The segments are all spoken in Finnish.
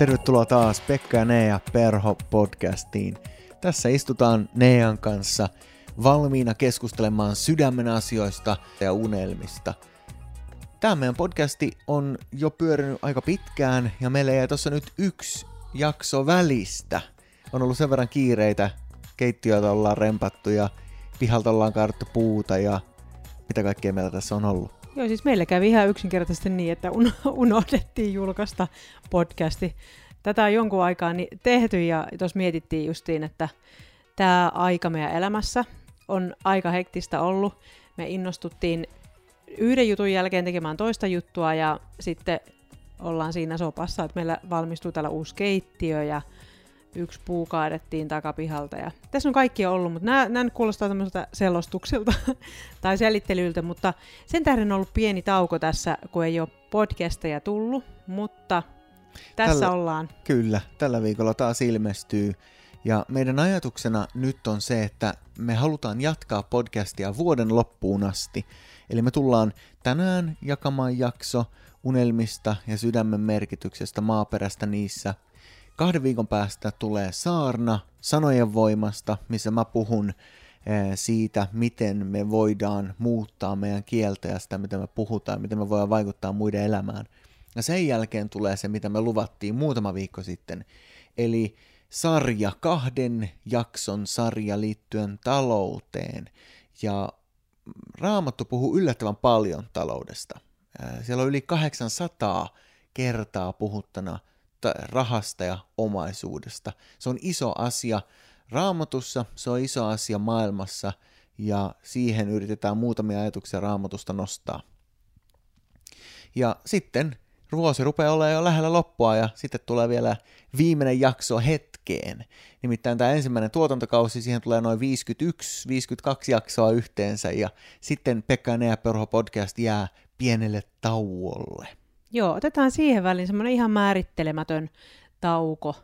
Tervetuloa taas Pekka ja Nea Perho podcastiin. Tässä istutaan Nean kanssa valmiina keskustelemaan sydämen asioista ja unelmista. Tämä meidän podcasti on jo pyörinyt aika pitkään ja meillä jäi tuossa nyt yksi jakso välistä. On ollut sen verran kiireitä, keittiöitä ollaan rempattu ja pihalta ollaan kaadettu puuta ja mitä kaikkea meillä tässä on ollut. Joo, siis meillä kävi ihan yksinkertaisesti niin, että unohdettiin julkaista podcasti. Tätä on jonkun aikaa tehty ja tuossa mietittiin justiin, että tämä aika meidän elämässä on aika hektistä ollut. Me innostuttiin yhden jutun jälkeen tekemään toista juttua ja sitten ollaan siinä sopassa, että meillä valmistuu täällä uusi keittiö ja yksi puu kaadettiin takapihalta. Ja tässä on kaikki ollut, mutta nämä, nämä nyt kuulostaa tämmöiseltä selostuksilta tai selittelyiltä, mutta sen tähden on ollut pieni tauko tässä, kun ei ole podcasteja tullut, mutta tässä tällä, ollaan. Kyllä, tällä viikolla taas ilmestyy. Ja meidän ajatuksena nyt on se, että me halutaan jatkaa podcastia vuoden loppuun asti. Eli me tullaan tänään jakamaan jakso unelmista ja sydämen merkityksestä maaperästä niissä – Kahden viikon päästä tulee saarna sanojen voimasta, missä mä puhun eh, siitä, miten me voidaan muuttaa meidän kieltä ja sitä, mitä me puhutaan, miten me voidaan vaikuttaa muiden elämään. Ja sen jälkeen tulee se, mitä me luvattiin muutama viikko sitten, eli sarja, kahden jakson sarja liittyen talouteen. Ja Raamattu puhuu yllättävän paljon taloudesta. Eh, siellä on yli 800 kertaa puhuttana rahasta ja omaisuudesta. Se on iso asia raamatussa, se on iso asia maailmassa ja siihen yritetään muutamia ajatuksia raamatusta nostaa. Ja sitten vuosi rupeaa olemaan jo lähellä loppua ja sitten tulee vielä viimeinen jakso hetkeen. Nimittäin tämä ensimmäinen tuotantokausi, siihen tulee noin 51-52 jaksoa yhteensä ja sitten Pekka ja Perho podcast jää pienelle tauolle. Joo, otetaan siihen väliin semmoinen ihan määrittelemätön tauko,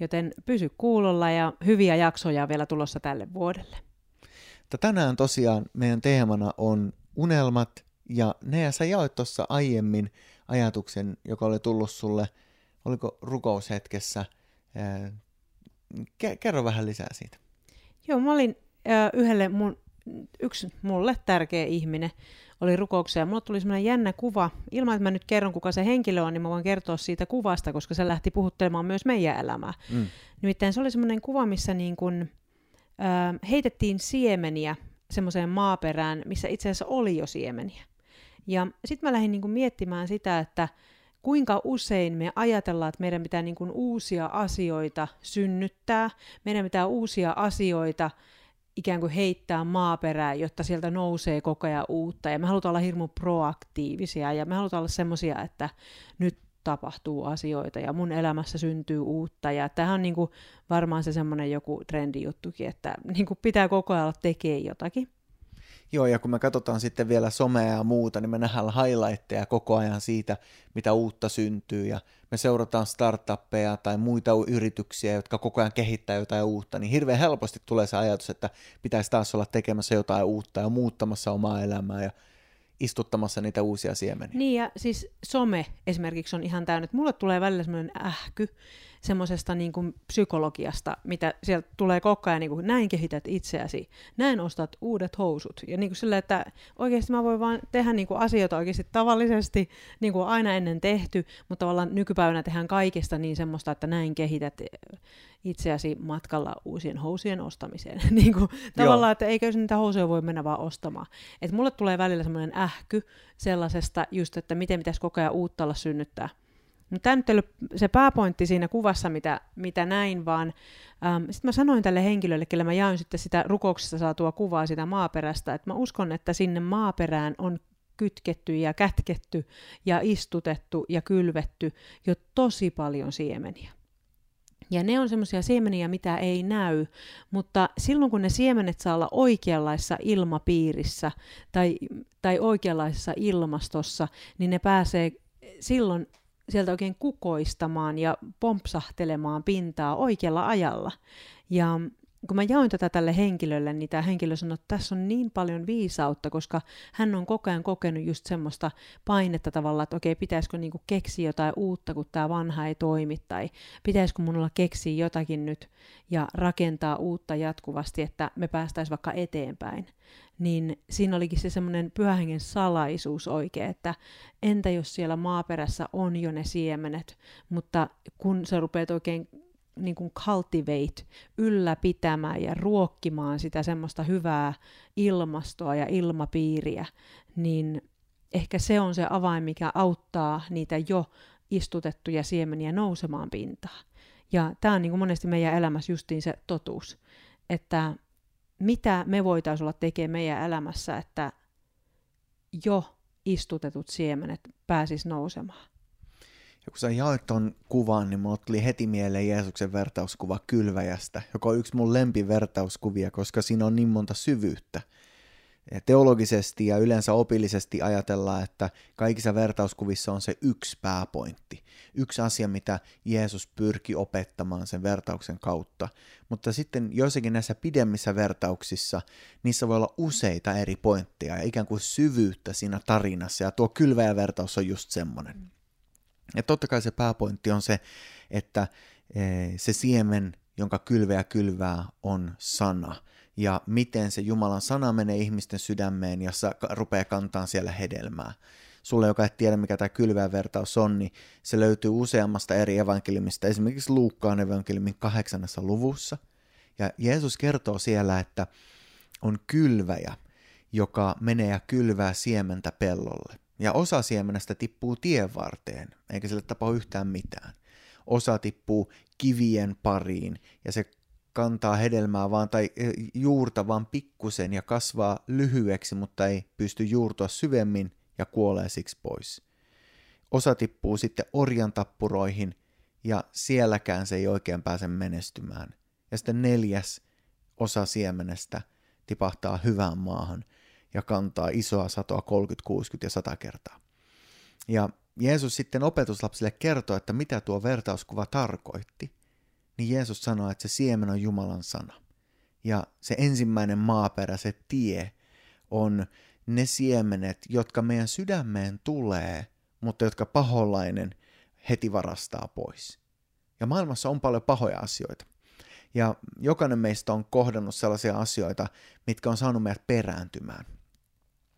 joten pysy kuulolla ja hyviä jaksoja vielä tulossa tälle vuodelle. Tänään tosiaan meidän teemana on unelmat, ja ne sä jaoit tuossa aiemmin ajatuksen, joka oli tullut sulle, oliko rukoushetkessä. Kerro vähän lisää siitä. Joo, mä olin yhdelle mun, yksi mulle tärkeä ihminen, oli rukouksia. Mulle tuli semmoinen jännä kuva. Ilman, että mä nyt kerron, kuka se henkilö on, niin mä voin kertoa siitä kuvasta, koska se lähti puhuttelemaan myös meidän elämää. Mm. Nimittäin se oli semmoinen kuva, missä niin kun, äh, heitettiin siemeniä semmoiseen maaperään, missä itse asiassa oli jo siemeniä. Ja sitten mä lähdin niin miettimään sitä, että kuinka usein me ajatellaan, että meidän pitää niin uusia asioita synnyttää, meidän pitää uusia asioita ikään kuin heittää maaperää, jotta sieltä nousee koko ajan uutta. Ja me halutaan olla hirmu proaktiivisia ja me halutaan olla semmoisia, että nyt tapahtuu asioita ja mun elämässä syntyy uutta. Ja tämähän on niin kuin varmaan se semmoinen joku trendijuttukin, että niin kuin pitää koko ajan olla tekee jotakin. Joo, ja kun me katsotaan sitten vielä somea ja muuta, niin me nähdään highlightteja koko ajan siitä, mitä uutta syntyy, ja me seurataan startuppeja tai muita yrityksiä, jotka koko ajan kehittää jotain uutta, niin hirveän helposti tulee se ajatus, että pitäisi taas olla tekemässä jotain uutta ja muuttamassa omaa elämää ja istuttamassa niitä uusia siemeniä. Niin ja siis some esimerkiksi on ihan täynnä, mulle tulee välillä semmoinen ähky, semmoisesta niin kuin psykologiasta, mitä sieltä tulee koko ajan, niin kuin, näin kehität itseäsi, näin ostat uudet housut. Ja niin kuin sillä, että oikeasti mä voin vaan tehdä niin kuin asioita oikeasti tavallisesti, niin kuin aina ennen tehty, mutta tavallaan nykypäivänä tehdään kaikesta niin semmoista, että näin kehität itseäsi matkalla uusien housien ostamiseen. niin kuin, tavallaan, että eikö niitä housuja voi mennä vaan ostamaan. Et mulle tulee välillä semmoinen ähky sellaisesta just, että miten pitäisi koko ajan uutta olla synnyttää. Mutta tämä nyt ei se pääpointti siinä kuvassa, mitä, mitä näin, vaan ähm, sitten mä sanoin tälle henkilölle, kelle mä jaoin sitten sitä rukouksesta saatua kuvaa sitä maaperästä, että mä uskon, että sinne maaperään on kytketty ja kätketty ja istutettu ja kylvetty jo tosi paljon siemeniä. Ja ne on semmoisia siemeniä, mitä ei näy, mutta silloin kun ne siemenet saa olla oikeanlaisessa ilmapiirissä tai, tai oikeanlaisessa ilmastossa, niin ne pääsee silloin sieltä oikein kukoistamaan ja pompsahtelemaan pintaa oikealla ajalla. Ja kun mä jaoin tätä tälle henkilölle, niin tämä henkilö sanoi, että tässä on niin paljon viisautta, koska hän on koko ajan kokenut just semmoista painetta tavalla, että okei, pitäisikö niinku keksiä jotain uutta, kun tämä vanha ei toimi, tai pitäisikö mun olla keksiä jotakin nyt ja rakentaa uutta jatkuvasti, että me päästäisiin vaikka eteenpäin. Niin siinä olikin se semmoinen pyhähengen salaisuus oikein, että entä jos siellä maaperässä on jo ne siemenet, mutta kun sä rupeat oikein niin kuin cultivate, ylläpitämään ja ruokkimaan sitä semmoista hyvää ilmastoa ja ilmapiiriä, niin ehkä se on se avain, mikä auttaa niitä jo istutettuja siemeniä nousemaan pintaan. Ja tämä on niin kuin monesti meidän elämässä justiin se totuus, että mitä me voitaisiin olla tekemään meidän elämässä, että jo istutetut siemenet pääsis nousemaan. Kun sä jaoit ton kuvan, niin mulle tuli heti mieleen Jeesuksen vertauskuva kylväjästä, joka on yksi mun lempivertauskuvia, koska siinä on niin monta syvyyttä. Ja teologisesti ja yleensä opillisesti ajatellaan, että kaikissa vertauskuvissa on se yksi pääpointti. Yksi asia, mitä Jeesus pyrki opettamaan sen vertauksen kautta. Mutta sitten joissakin näissä pidemmissä vertauksissa, niissä voi olla useita eri pointteja ja ikään kuin syvyyttä siinä tarinassa. Ja tuo kylväjävertaus on just semmoinen. Ja totta kai se pääpointti on se, että eh, se siemen, jonka kylveä kylvää, on sana. Ja miten se Jumalan sana menee ihmisten sydämeen ja rupeaa kantaa siellä hedelmää. Sulle, joka et tiedä, mikä tämä kylväjä vertaus on, niin se löytyy useammasta eri evankeliumista, esimerkiksi Luukkaan evankeliumin kahdeksannessa luvussa. Ja Jeesus kertoo siellä, että on kylväjä, joka menee ja kylvää siementä pellolle. Ja osa siemenestä tippuu tien varteen, eikä sille tapahdu yhtään mitään. Osa tippuu kivien pariin, ja se kantaa hedelmää vaan tai e, juurta vaan pikkusen ja kasvaa lyhyeksi, mutta ei pysty juurtua syvemmin ja kuolee siksi pois. Osa tippuu sitten orjan tappuroihin ja sielläkään se ei oikein pääse menestymään. Ja sitten neljäs osa siemenestä tipahtaa hyvään maahan ja kantaa isoa satoa 30, 60 ja 100 kertaa. Ja Jeesus sitten opetuslapsille kertoo, että mitä tuo vertauskuva tarkoitti. Niin Jeesus sanoi, että se siemen on Jumalan sana. Ja se ensimmäinen maaperä, se tie, on ne siemenet, jotka meidän sydämeen tulee, mutta jotka paholainen heti varastaa pois. Ja maailmassa on paljon pahoja asioita. Ja jokainen meistä on kohdannut sellaisia asioita, mitkä on saanut meidät perääntymään.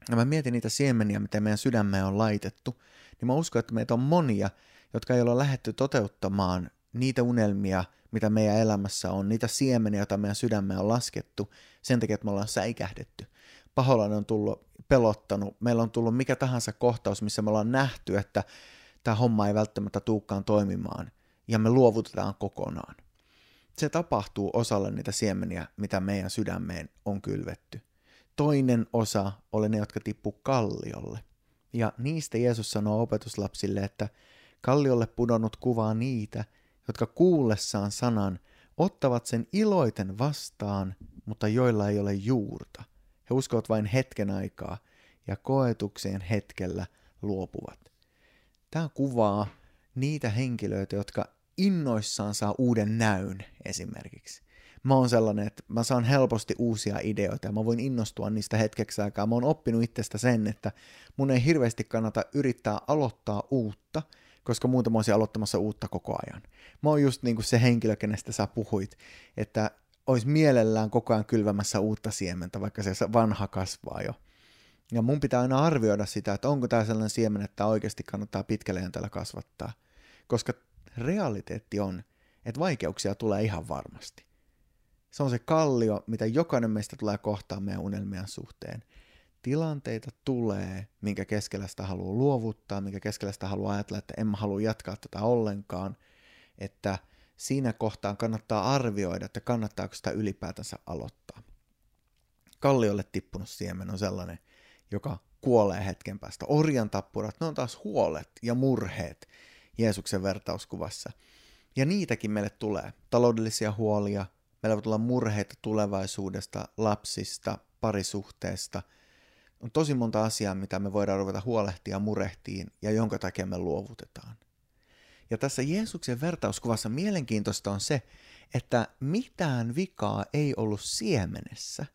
Ja mä mietin niitä siemeniä, mitä meidän sydämeen on laitettu, niin mä uskon, että meitä on monia, jotka ei ole lähetty toteuttamaan niitä unelmia, mitä meidän elämässä on, niitä siemeniä, joita meidän sydämeen on laskettu, sen takia, että me ollaan säikähdetty. Paholainen on tullut pelottanut, meillä on tullut mikä tahansa kohtaus, missä me ollaan nähty, että tämä homma ei välttämättä tuukkaan toimimaan, ja me luovutetaan kokonaan. Se tapahtuu osalle niitä siemeniä, mitä meidän sydämeen on kylvetty toinen osa oli ne, jotka tippu kalliolle. Ja niistä Jeesus sanoo opetuslapsille, että kalliolle pudonnut kuvaa niitä, jotka kuullessaan sanan ottavat sen iloiten vastaan, mutta joilla ei ole juurta. He uskovat vain hetken aikaa ja koetukseen hetkellä luopuvat. Tämä kuvaa niitä henkilöitä, jotka innoissaan saa uuden näyn esimerkiksi mä oon sellainen, että mä saan helposti uusia ideoita ja mä voin innostua niistä hetkeksi aikaa. Mä oon oppinut itsestä sen, että mun ei hirveästi kannata yrittää aloittaa uutta, koska muuten mä olisin aloittamassa uutta koko ajan. Mä oon just niin kuin se henkilö, kenestä sä puhuit, että olisi mielellään koko ajan kylvämässä uutta siementä, vaikka se vanha kasvaa jo. Ja mun pitää aina arvioida sitä, että onko tämä sellainen siemen, että oikeasti kannattaa pitkällä jänteellä kasvattaa. Koska realiteetti on, että vaikeuksia tulee ihan varmasti. Se on se kallio, mitä jokainen meistä tulee kohtaan meidän unelmien suhteen. Tilanteita tulee, minkä keskellä sitä haluaa luovuttaa, minkä keskellä sitä haluaa ajatella, että en mä halua jatkaa tätä ollenkaan. Että siinä kohtaan kannattaa arvioida, että kannattaako sitä ylipäätänsä aloittaa. Kalliolle tippunut siemen on sellainen, joka kuolee hetken päästä. Orjan tappurat, ne on taas huolet ja murheet Jeesuksen vertauskuvassa. Ja niitäkin meille tulee. Taloudellisia huolia, Meillä voi tulla murheita tulevaisuudesta, lapsista, parisuhteesta. On tosi monta asiaa, mitä me voidaan ruveta huolehtia murehtiin ja jonka takia me luovutetaan. Ja tässä Jeesuksen vertauskuvassa mielenkiintoista on se, että mitään vikaa ei ollut siemenessä.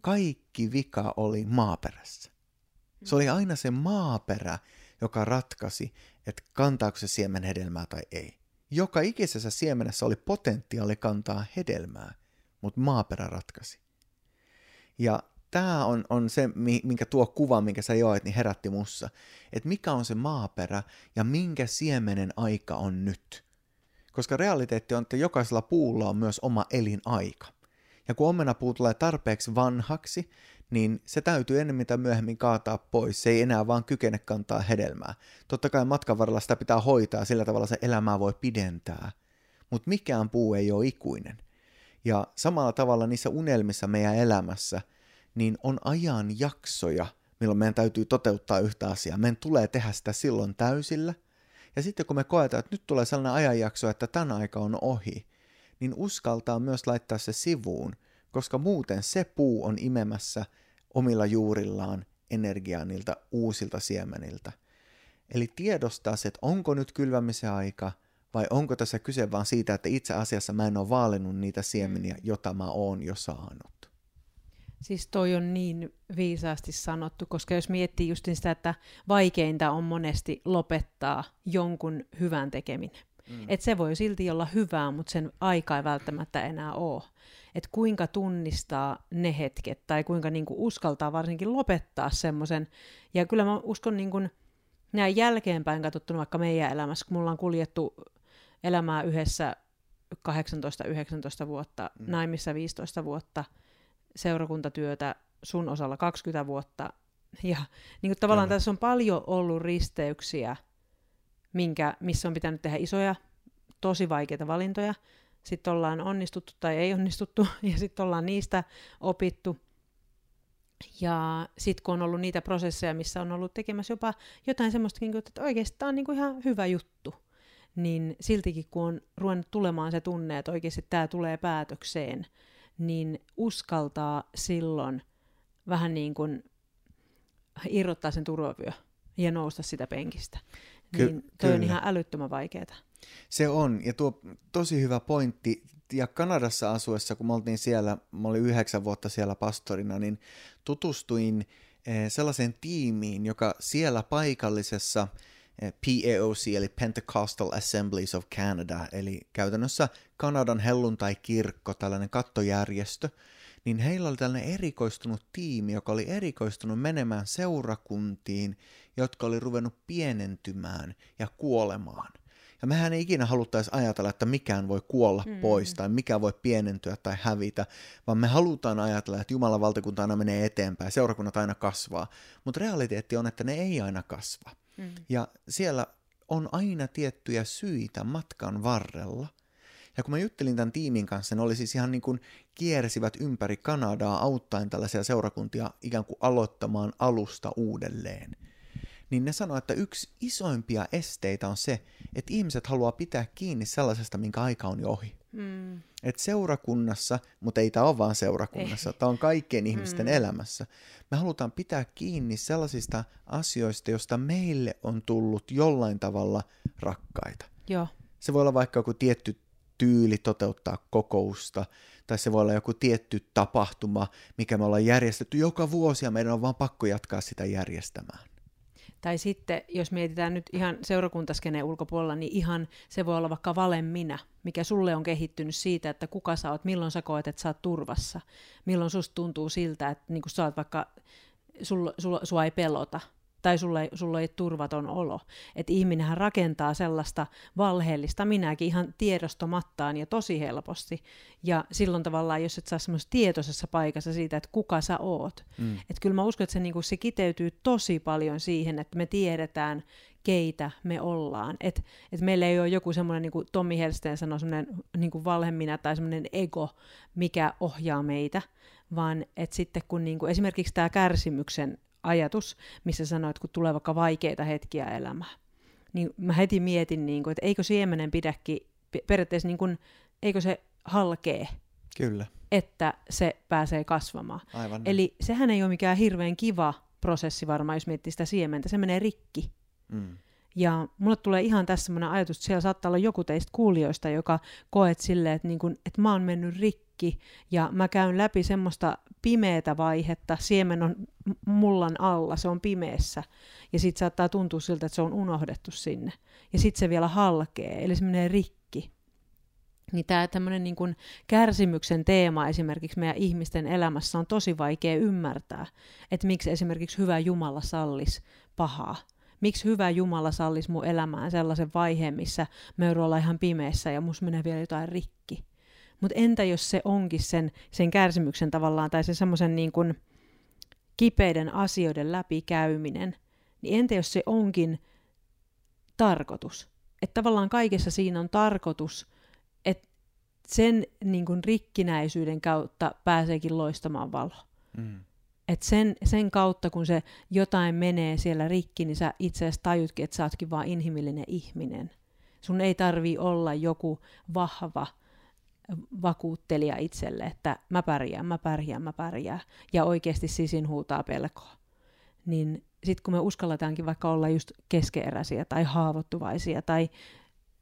Kaikki vika oli maaperässä. Se oli aina se maaperä, joka ratkaisi, että kantaako se siemen hedelmää tai ei. Joka ikisessä siemenessä oli potentiaali kantaa hedelmää, mutta maaperä ratkaisi. Ja tämä on, on se, minkä tuo kuva, minkä sä joet, niin herätti mussa. Että mikä on se maaperä ja minkä siemenen aika on nyt. Koska realiteetti on, että jokaisella puulla on myös oma elinaika. Ja kun omenapuu tulee tarpeeksi vanhaksi, niin se täytyy enemmän tai myöhemmin kaataa pois. Se ei enää vaan kykene kantaa hedelmää. Totta kai matkan varrella sitä pitää hoitaa sillä tavalla se elämää voi pidentää. Mutta mikään puu ei ole ikuinen. Ja samalla tavalla niissä unelmissa meidän elämässä, niin on ajan jaksoja, milloin meidän täytyy toteuttaa yhtä asiaa. Meidän tulee tehdä sitä silloin täysillä. Ja sitten kun me koetaan, että nyt tulee sellainen ajanjakso, että tämän aika on ohi, niin uskaltaa myös laittaa se sivuun, koska muuten se puu on imemässä – omilla juurillaan energiaa niiltä uusilta siemeniltä. Eli tiedostaa se, että onko nyt kylvämisen aika vai onko tässä kyse vaan siitä, että itse asiassa mä en ole vaalinnut niitä siemeniä, jota mä oon jo saanut. Siis toi on niin viisaasti sanottu, koska jos miettii just sitä, että vaikeinta on monesti lopettaa jonkun hyvän tekeminen. Mm. Että se voi silti olla hyvää, mutta sen aika ei välttämättä enää ole että kuinka tunnistaa ne hetket tai kuinka niin kuin uskaltaa varsinkin lopettaa semmoisen. Ja kyllä mä uskon niin kuin näin jälkeenpäin katsottuna vaikka meidän elämässä, kun mulla on kuljettu elämää yhdessä 18-19 vuotta, mm. naimissa 15 vuotta, seurakuntatyötä sun osalla 20 vuotta. Ja niin kuin tavallaan Kyllä. tässä on paljon ollut risteyksiä, minkä, missä on pitänyt tehdä isoja, tosi vaikeita valintoja, sitten ollaan onnistuttu tai ei onnistuttu, ja sitten ollaan niistä opittu. Ja sitten kun on ollut niitä prosesseja, missä on ollut tekemässä jopa jotain semmoista, että oikeasti tämä on niinku ihan hyvä juttu, niin siltikin kun on ruvennut tulemaan se tunne, että oikeasti tämä tulee päätökseen, niin uskaltaa silloin vähän niin kuin irrottaa sen turvavyö ja nousta sitä penkistä. Ky- niin toi kyllä. on ihan älyttömän vaikeaa. Se on, ja tuo tosi hyvä pointti. Ja Kanadassa asuessa, kun me oltiin siellä, mä olin yhdeksän vuotta siellä pastorina, niin tutustuin eh, sellaiseen tiimiin, joka siellä paikallisessa eh, PAOC, eli Pentecostal Assemblies of Canada, eli käytännössä Kanadan helluntai-kirkko, tällainen kattojärjestö, niin heillä oli tällainen erikoistunut tiimi, joka oli erikoistunut menemään seurakuntiin, jotka oli ruvennut pienentymään ja kuolemaan. Ja mehän ei ikinä haluttaisi ajatella, että mikään voi kuolla mm. pois tai mikä voi pienentyä tai hävitä, vaan me halutaan ajatella, että Jumalan valtakunta aina menee eteenpäin, seurakunnat aina kasvaa. Mutta realiteetti on, että ne ei aina kasva. Mm. Ja siellä on aina tiettyjä syitä matkan varrella. Ja kun mä juttelin tämän tiimin kanssa, ne oli siis ihan niin kuin kiersivät ympäri Kanadaa auttaen tällaisia seurakuntia ikään kuin aloittamaan alusta uudelleen niin ne sanoo, että yksi isoimpia esteitä on se, että ihmiset haluaa pitää kiinni sellaisesta, minkä aika on jo ohi. Mm. Et seurakunnassa, mutta ei tämä ole vaan seurakunnassa, tämä on kaikkien ihmisten mm. elämässä. Me halutaan pitää kiinni sellaisista asioista, joista meille on tullut jollain tavalla rakkaita. Joo. Se voi olla vaikka joku tietty tyyli toteuttaa kokousta, tai se voi olla joku tietty tapahtuma, mikä me ollaan järjestetty joka vuosi, ja meidän on vaan pakko jatkaa sitä järjestämään. Tai sitten, jos mietitään nyt ihan seurakuntaskeneen ulkopuolella, niin ihan se voi olla vaikka vale minä, mikä sulle on kehittynyt siitä, että kuka sä oot, milloin sä koet, että sä oot turvassa. Milloin susta tuntuu siltä, että niin sä oot vaikka, sul, sul, sua ei pelota tai sulla ei, sulla ei turvaton olo. Että ihminenhän rakentaa sellaista valheellista minäkin ihan tiedostomattaan ja tosi helposti. Ja silloin tavallaan, jos et saa semmoisessa tietoisessa paikassa siitä, että kuka sä oot. Mm. Että kyllä mä uskon, että se, niinku, se kiteytyy tosi paljon siihen, että me tiedetään, keitä me ollaan. Että et meillä ei ole joku semmoinen, niin kuin Tommi Helsteen sanoi, semmoinen niin valheminä tai semmoinen ego, mikä ohjaa meitä, vaan että sitten kun niin kuin, esimerkiksi tämä kärsimyksen ajatus, missä sanoit, kun tulee vaikka vaikeita hetkiä elämään. Niin mä heti mietin, niin kuin, että eikö siemenen pidäkin, periaatteessa niin kuin, eikö se halkee, Kyllä. että se pääsee kasvamaan. Aivan Eli sehän ei ole mikään hirveän kiva prosessi varmaan, jos miettii sitä siementä, se menee rikki. Mm. Ja mulle tulee ihan tässä semmoinen ajatus, että siellä saattaa olla joku teistä kuulijoista, joka koet silleen, että, niin kun, että mä oon mennyt rikki ja mä käyn läpi semmoista pimeätä vaihetta, siemen on mullan alla, se on pimeessä. Ja sitten saattaa tuntua siltä, että se on unohdettu sinne. Ja sitten se vielä halkee, eli se menee rikki. Niin tämä tämmöinen niin kuin kärsimyksen teema esimerkiksi meidän ihmisten elämässä on tosi vaikea ymmärtää, että miksi esimerkiksi hyvä Jumala sallis pahaa. Miksi hyvä Jumala sallisi mun elämään sellaisen vaiheen, missä me ollaan ihan pimeässä ja mus menee vielä jotain rikki. Mutta entä jos se onkin sen, sen kärsimyksen tavallaan, tai sen semmoisen niin kuin kipeiden asioiden läpikäyminen, niin entä jos se onkin tarkoitus? Että tavallaan kaikessa siinä on tarkoitus, että sen niin kuin rikkinäisyyden kautta pääseekin loistamaan valo. Mm. Et sen, sen kautta, kun se jotain menee siellä rikki, niin sä itse asiassa tajutkin, että sä ootkin vaan inhimillinen ihminen. Sun ei tarvi olla joku vahva vakuuttelija itselle, että mä pärjään, mä pärjään, mä pärjään, ja oikeasti sisin huutaa pelkoa. Niin sitten kun me uskalletaankin vaikka olla just keskeeräisiä tai haavoittuvaisia tai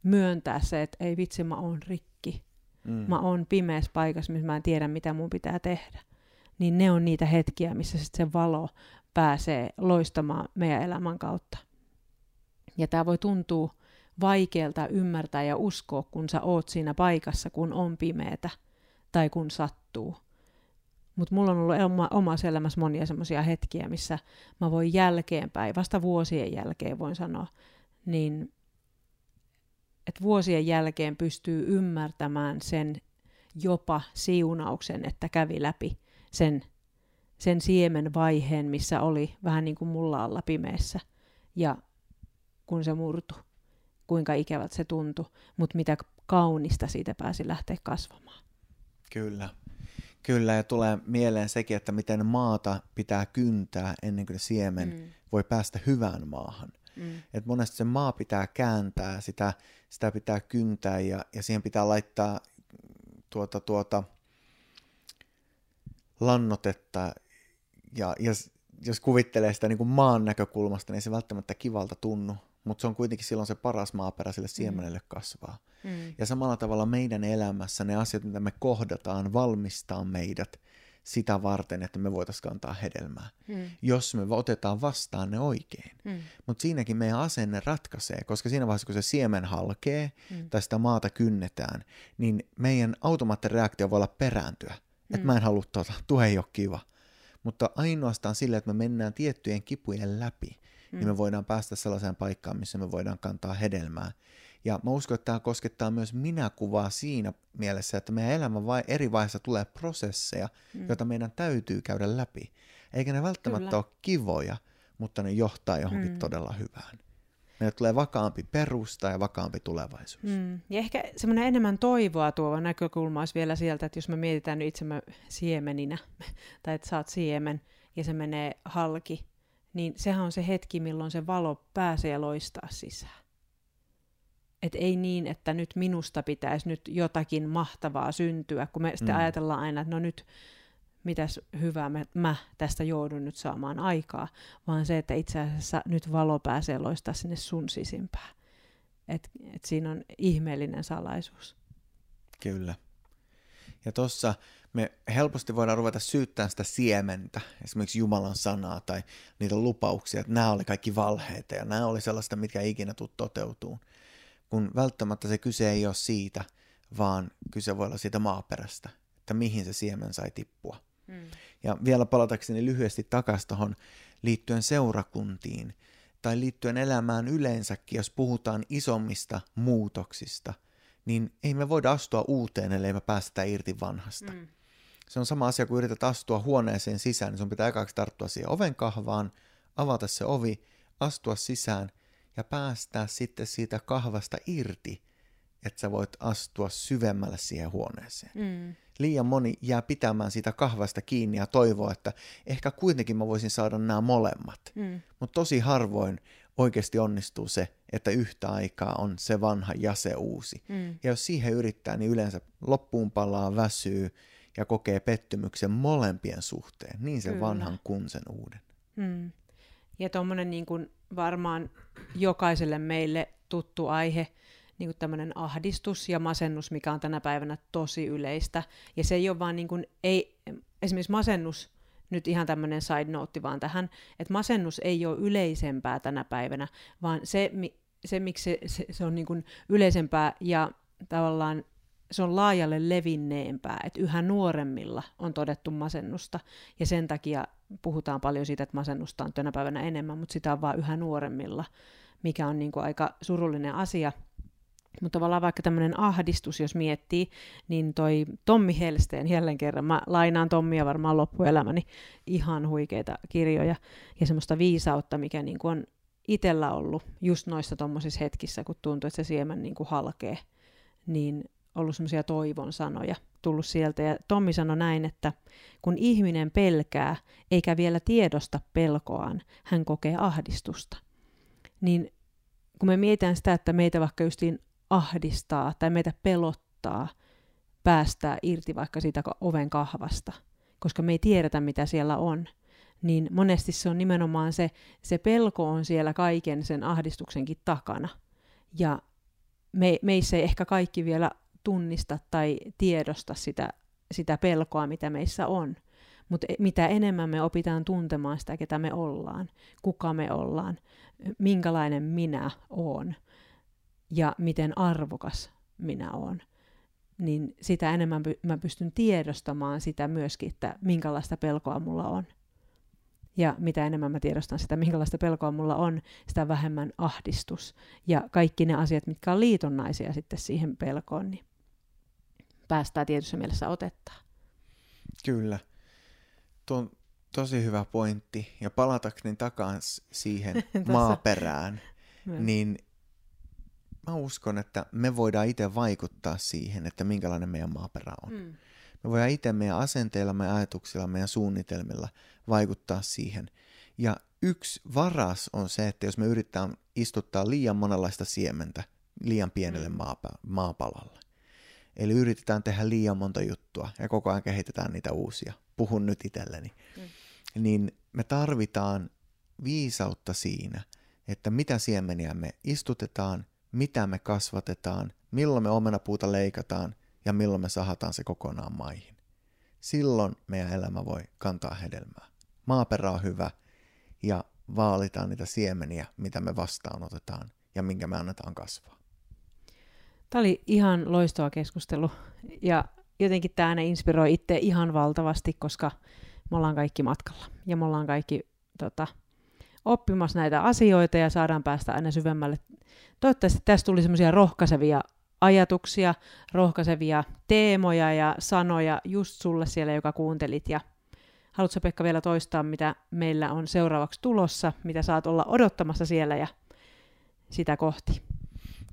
myöntää se, että ei vitsi, mä oon rikki. Mm. Mä oon pimeässä paikassa, missä mä en tiedä, mitä mun pitää tehdä niin ne on niitä hetkiä, missä sit se valo pääsee loistamaan meidän elämän kautta. Ja tämä voi tuntua vaikealta ymmärtää ja uskoa, kun sä oot siinä paikassa, kun on pimeätä tai kun sattuu. Mutta mulla on ollut oma, omassa elämässä monia semmoisia hetkiä, missä mä voin jälkeenpäin, vasta vuosien jälkeen voin sanoa, niin että vuosien jälkeen pystyy ymmärtämään sen jopa siunauksen, että kävi läpi sen, sen siemen vaiheen, missä oli vähän niin kuin mulla alla pimeässä. Ja kun se murtu, kuinka ikävät se tuntui, mutta mitä kaunista siitä pääsi lähteä kasvamaan. Kyllä. Kyllä, ja tulee mieleen sekin, että miten maata pitää kyntää ennen kuin siemen mm. voi päästä hyvään maahan. Mm. Et monesti se maa pitää kääntää, sitä, sitä pitää kyntää ja, ja siihen pitää laittaa tuota, tuota, lannotetta ja jos, jos kuvittelee sitä niin kuin maan näkökulmasta, niin se välttämättä kivalta tunnu, mutta se on kuitenkin silloin se paras maaperä sille siemenelle mm. kasvaa. Mm. Ja samalla tavalla meidän elämässä ne asiat, mitä me kohdataan, valmistaa meidät sitä varten, että me voitaisiin kantaa hedelmää, mm. jos me otetaan vastaan ne oikein. Mm. Mutta siinäkin meidän asenne ratkaisee, koska siinä vaiheessa, kun se siemen halkee mm. tai sitä maata kynnetään, niin meidän automaattinen reaktio voi olla perääntyä. Mm. Että mä en halua tuota, tuo ei ole kiva. Mutta ainoastaan sillä, että me mennään tiettyjen kipujen läpi, mm. niin me mm. voidaan päästä sellaiseen paikkaan, missä me voidaan kantaa hedelmää. Ja mä uskon, että tämä koskettaa myös minäkuvaa siinä mielessä, että meidän elämä vai eri vaiheissa tulee prosesseja, mm. joita meidän täytyy käydä läpi. Eikä ne välttämättä Kyllä. ole kivoja, mutta ne johtaa johonkin mm. todella hyvään. Meille tulee vakaampi perusta ja vakaampi tulevaisuus. Mm. Ja ehkä semmoinen enemmän toivoa tuova näkökulma olisi vielä sieltä, että jos me mietitään nyt itsemme siemeninä, tai että saat siemen ja se menee halki, niin sehän on se hetki, milloin se valo pääsee loistaa sisään. Et ei niin, että nyt minusta pitäisi nyt jotakin mahtavaa syntyä, kun me sitten mm. ajatellaan aina, että no nyt mitäs hyvää mä, mä tästä joudun nyt saamaan aikaa, vaan se, että itse asiassa nyt valo pääsee loistaa sinne sun sisimpään. Että et siinä on ihmeellinen salaisuus. Kyllä. Ja tuossa me helposti voidaan ruveta syyttämään sitä siementä, esimerkiksi Jumalan sanaa tai niitä lupauksia, että nämä oli kaikki valheita ja nämä oli sellaista, mitkä ikinä tuu toteutuu. Kun välttämättä se kyse ei ole siitä, vaan kyse voi olla siitä maaperästä, että mihin se siemen sai tippua. Mm. Ja vielä palatakseni lyhyesti takaisin tuohon liittyen seurakuntiin tai liittyen elämään yleensäkin, jos puhutaan isommista muutoksista, niin ei me voida astua uuteen, ellei me päästä irti vanhasta. Mm. Se on sama asia, kun yrität astua huoneeseen sisään, niin sun pitää ekaksi tarttua siihen oven kahvaan, avata se ovi, astua sisään ja päästää sitten siitä kahvasta irti, että sä voit astua syvemmälle siihen huoneeseen. Mm liian moni jää pitämään siitä kahvasta kiinni ja toivoo, että ehkä kuitenkin mä voisin saada nämä molemmat. Mm. Mutta tosi harvoin oikeasti onnistuu se, että yhtä aikaa on se vanha ja se uusi. Mm. Ja jos siihen yrittää, niin yleensä loppuun palaa, väsyy ja kokee pettymyksen molempien suhteen, niin sen Kyllä. vanhan kuin sen uuden. Mm. Ja tuommoinen niin varmaan jokaiselle meille tuttu aihe, niin kuin tämmöinen ahdistus ja masennus, mikä on tänä päivänä tosi yleistä. Ja se ei ole vaan niin kuin, ei, esimerkiksi masennus, nyt ihan tämmöinen side note vaan tähän, että masennus ei ole yleisempää tänä päivänä, vaan se, se miksi se, se, se on niin kuin yleisempää ja tavallaan se on laajalle levinneempää, että yhä nuoremmilla on todettu masennusta, ja sen takia puhutaan paljon siitä, että masennusta on tänä päivänä enemmän, mutta sitä on vaan yhä nuoremmilla, mikä on niin kuin aika surullinen asia. Mutta tavallaan vaikka tämmöinen ahdistus, jos miettii, niin toi Tommi Helsteen, jälleen kerran, mä lainaan Tommia varmaan loppuelämäni, ihan huikeita kirjoja ja semmoista viisautta, mikä niin kuin on itsellä ollut just noissa tuommoisissa hetkissä, kun tuntuu, että se siemen niin kuin halkee, niin ollut semmoisia toivon sanoja tullut sieltä. Ja Tommi sanoi näin, että kun ihminen pelkää eikä vielä tiedosta pelkoaan, hän kokee ahdistusta. Niin kun me mietitään sitä, että meitä vaikka justiin ahdistaa tai meitä pelottaa päästää irti vaikka siitä oven kahvasta, koska me ei tiedetä, mitä siellä on, niin monesti se on nimenomaan se, se pelko on siellä kaiken sen ahdistuksenkin takana. Ja me, meissä ei ehkä kaikki vielä tunnista tai tiedosta sitä, sitä pelkoa, mitä meissä on. Mutta e, mitä enemmän me opitaan tuntemaan sitä, ketä me ollaan, kuka me ollaan, minkälainen minä oon ja miten arvokas minä oon, niin sitä enemmän mä pystyn tiedostamaan sitä myöskin, että minkälaista pelkoa mulla on. Ja mitä enemmän mä tiedostan sitä, minkälaista pelkoa mulla on, sitä vähemmän ahdistus. Ja kaikki ne asiat, mitkä on liitonnaisia sitten siihen pelkoon, niin päästään tietyssä mielessä otetta. Kyllä. Tuo on tosi hyvä pointti. Ja palatakseni takaisin siihen maaperään, niin mä uskon, että me voidaan itse vaikuttaa siihen, että minkälainen meidän maaperä on. Mm. Me voidaan itse meidän asenteilla, meidän ajatuksilla, meidän suunnitelmilla vaikuttaa siihen. Ja yksi varas on se, että jos me yritetään istuttaa liian monenlaista siementä liian pienelle mm. maapalalle, Eli yritetään tehdä liian monta juttua ja koko ajan kehitetään niitä uusia. Puhun nyt itselleni. Mm. Niin me tarvitaan viisautta siinä, että mitä siemeniä me istutetaan, mitä me kasvatetaan, milloin me omenapuuta leikataan ja milloin me sahataan se kokonaan maihin. Silloin meidän elämä voi kantaa hedelmää. Maaperä on hyvä ja vaalitaan niitä siemeniä, mitä me vastaanotetaan ja minkä me annetaan kasvaa. Tämä oli ihan loistava keskustelu ja jotenkin tämä ne inspiroi itse ihan valtavasti, koska me ollaan kaikki matkalla ja me ollaan kaikki tota, oppimassa näitä asioita ja saadaan päästä aina syvemmälle. Toivottavasti tästä tuli semmoisia rohkaisevia ajatuksia, rohkaisevia teemoja ja sanoja just sulle siellä, joka kuuntelit. Ja haluatko Pekka vielä toistaa, mitä meillä on seuraavaksi tulossa, mitä saat olla odottamassa siellä ja sitä kohti?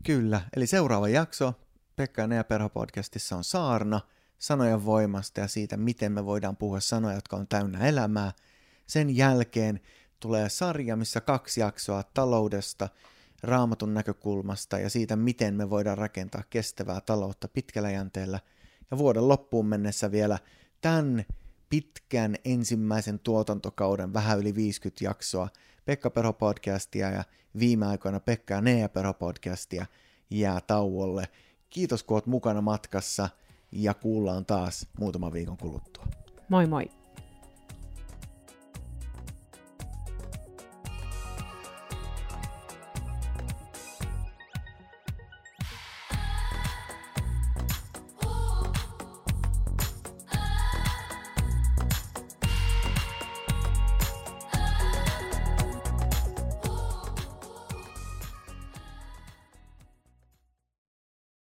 Kyllä, eli seuraava jakso Pekka ja Nea podcastissa on Saarna, sanojen voimasta ja siitä, miten me voidaan puhua sanoja, jotka on täynnä elämää. Sen jälkeen tulee sarja, missä kaksi jaksoa taloudesta, raamatun näkökulmasta ja siitä, miten me voidaan rakentaa kestävää taloutta pitkällä jänteellä. Ja vuoden loppuun mennessä vielä tämän pitkän ensimmäisen tuotantokauden, vähän yli 50 jaksoa, Pekka Perho podcastia ja viime aikoina Pekka ja Nea Perho podcastia jää tauolle. Kiitos kun oot mukana matkassa ja kuullaan taas muutaman viikon kuluttua. Moi moi!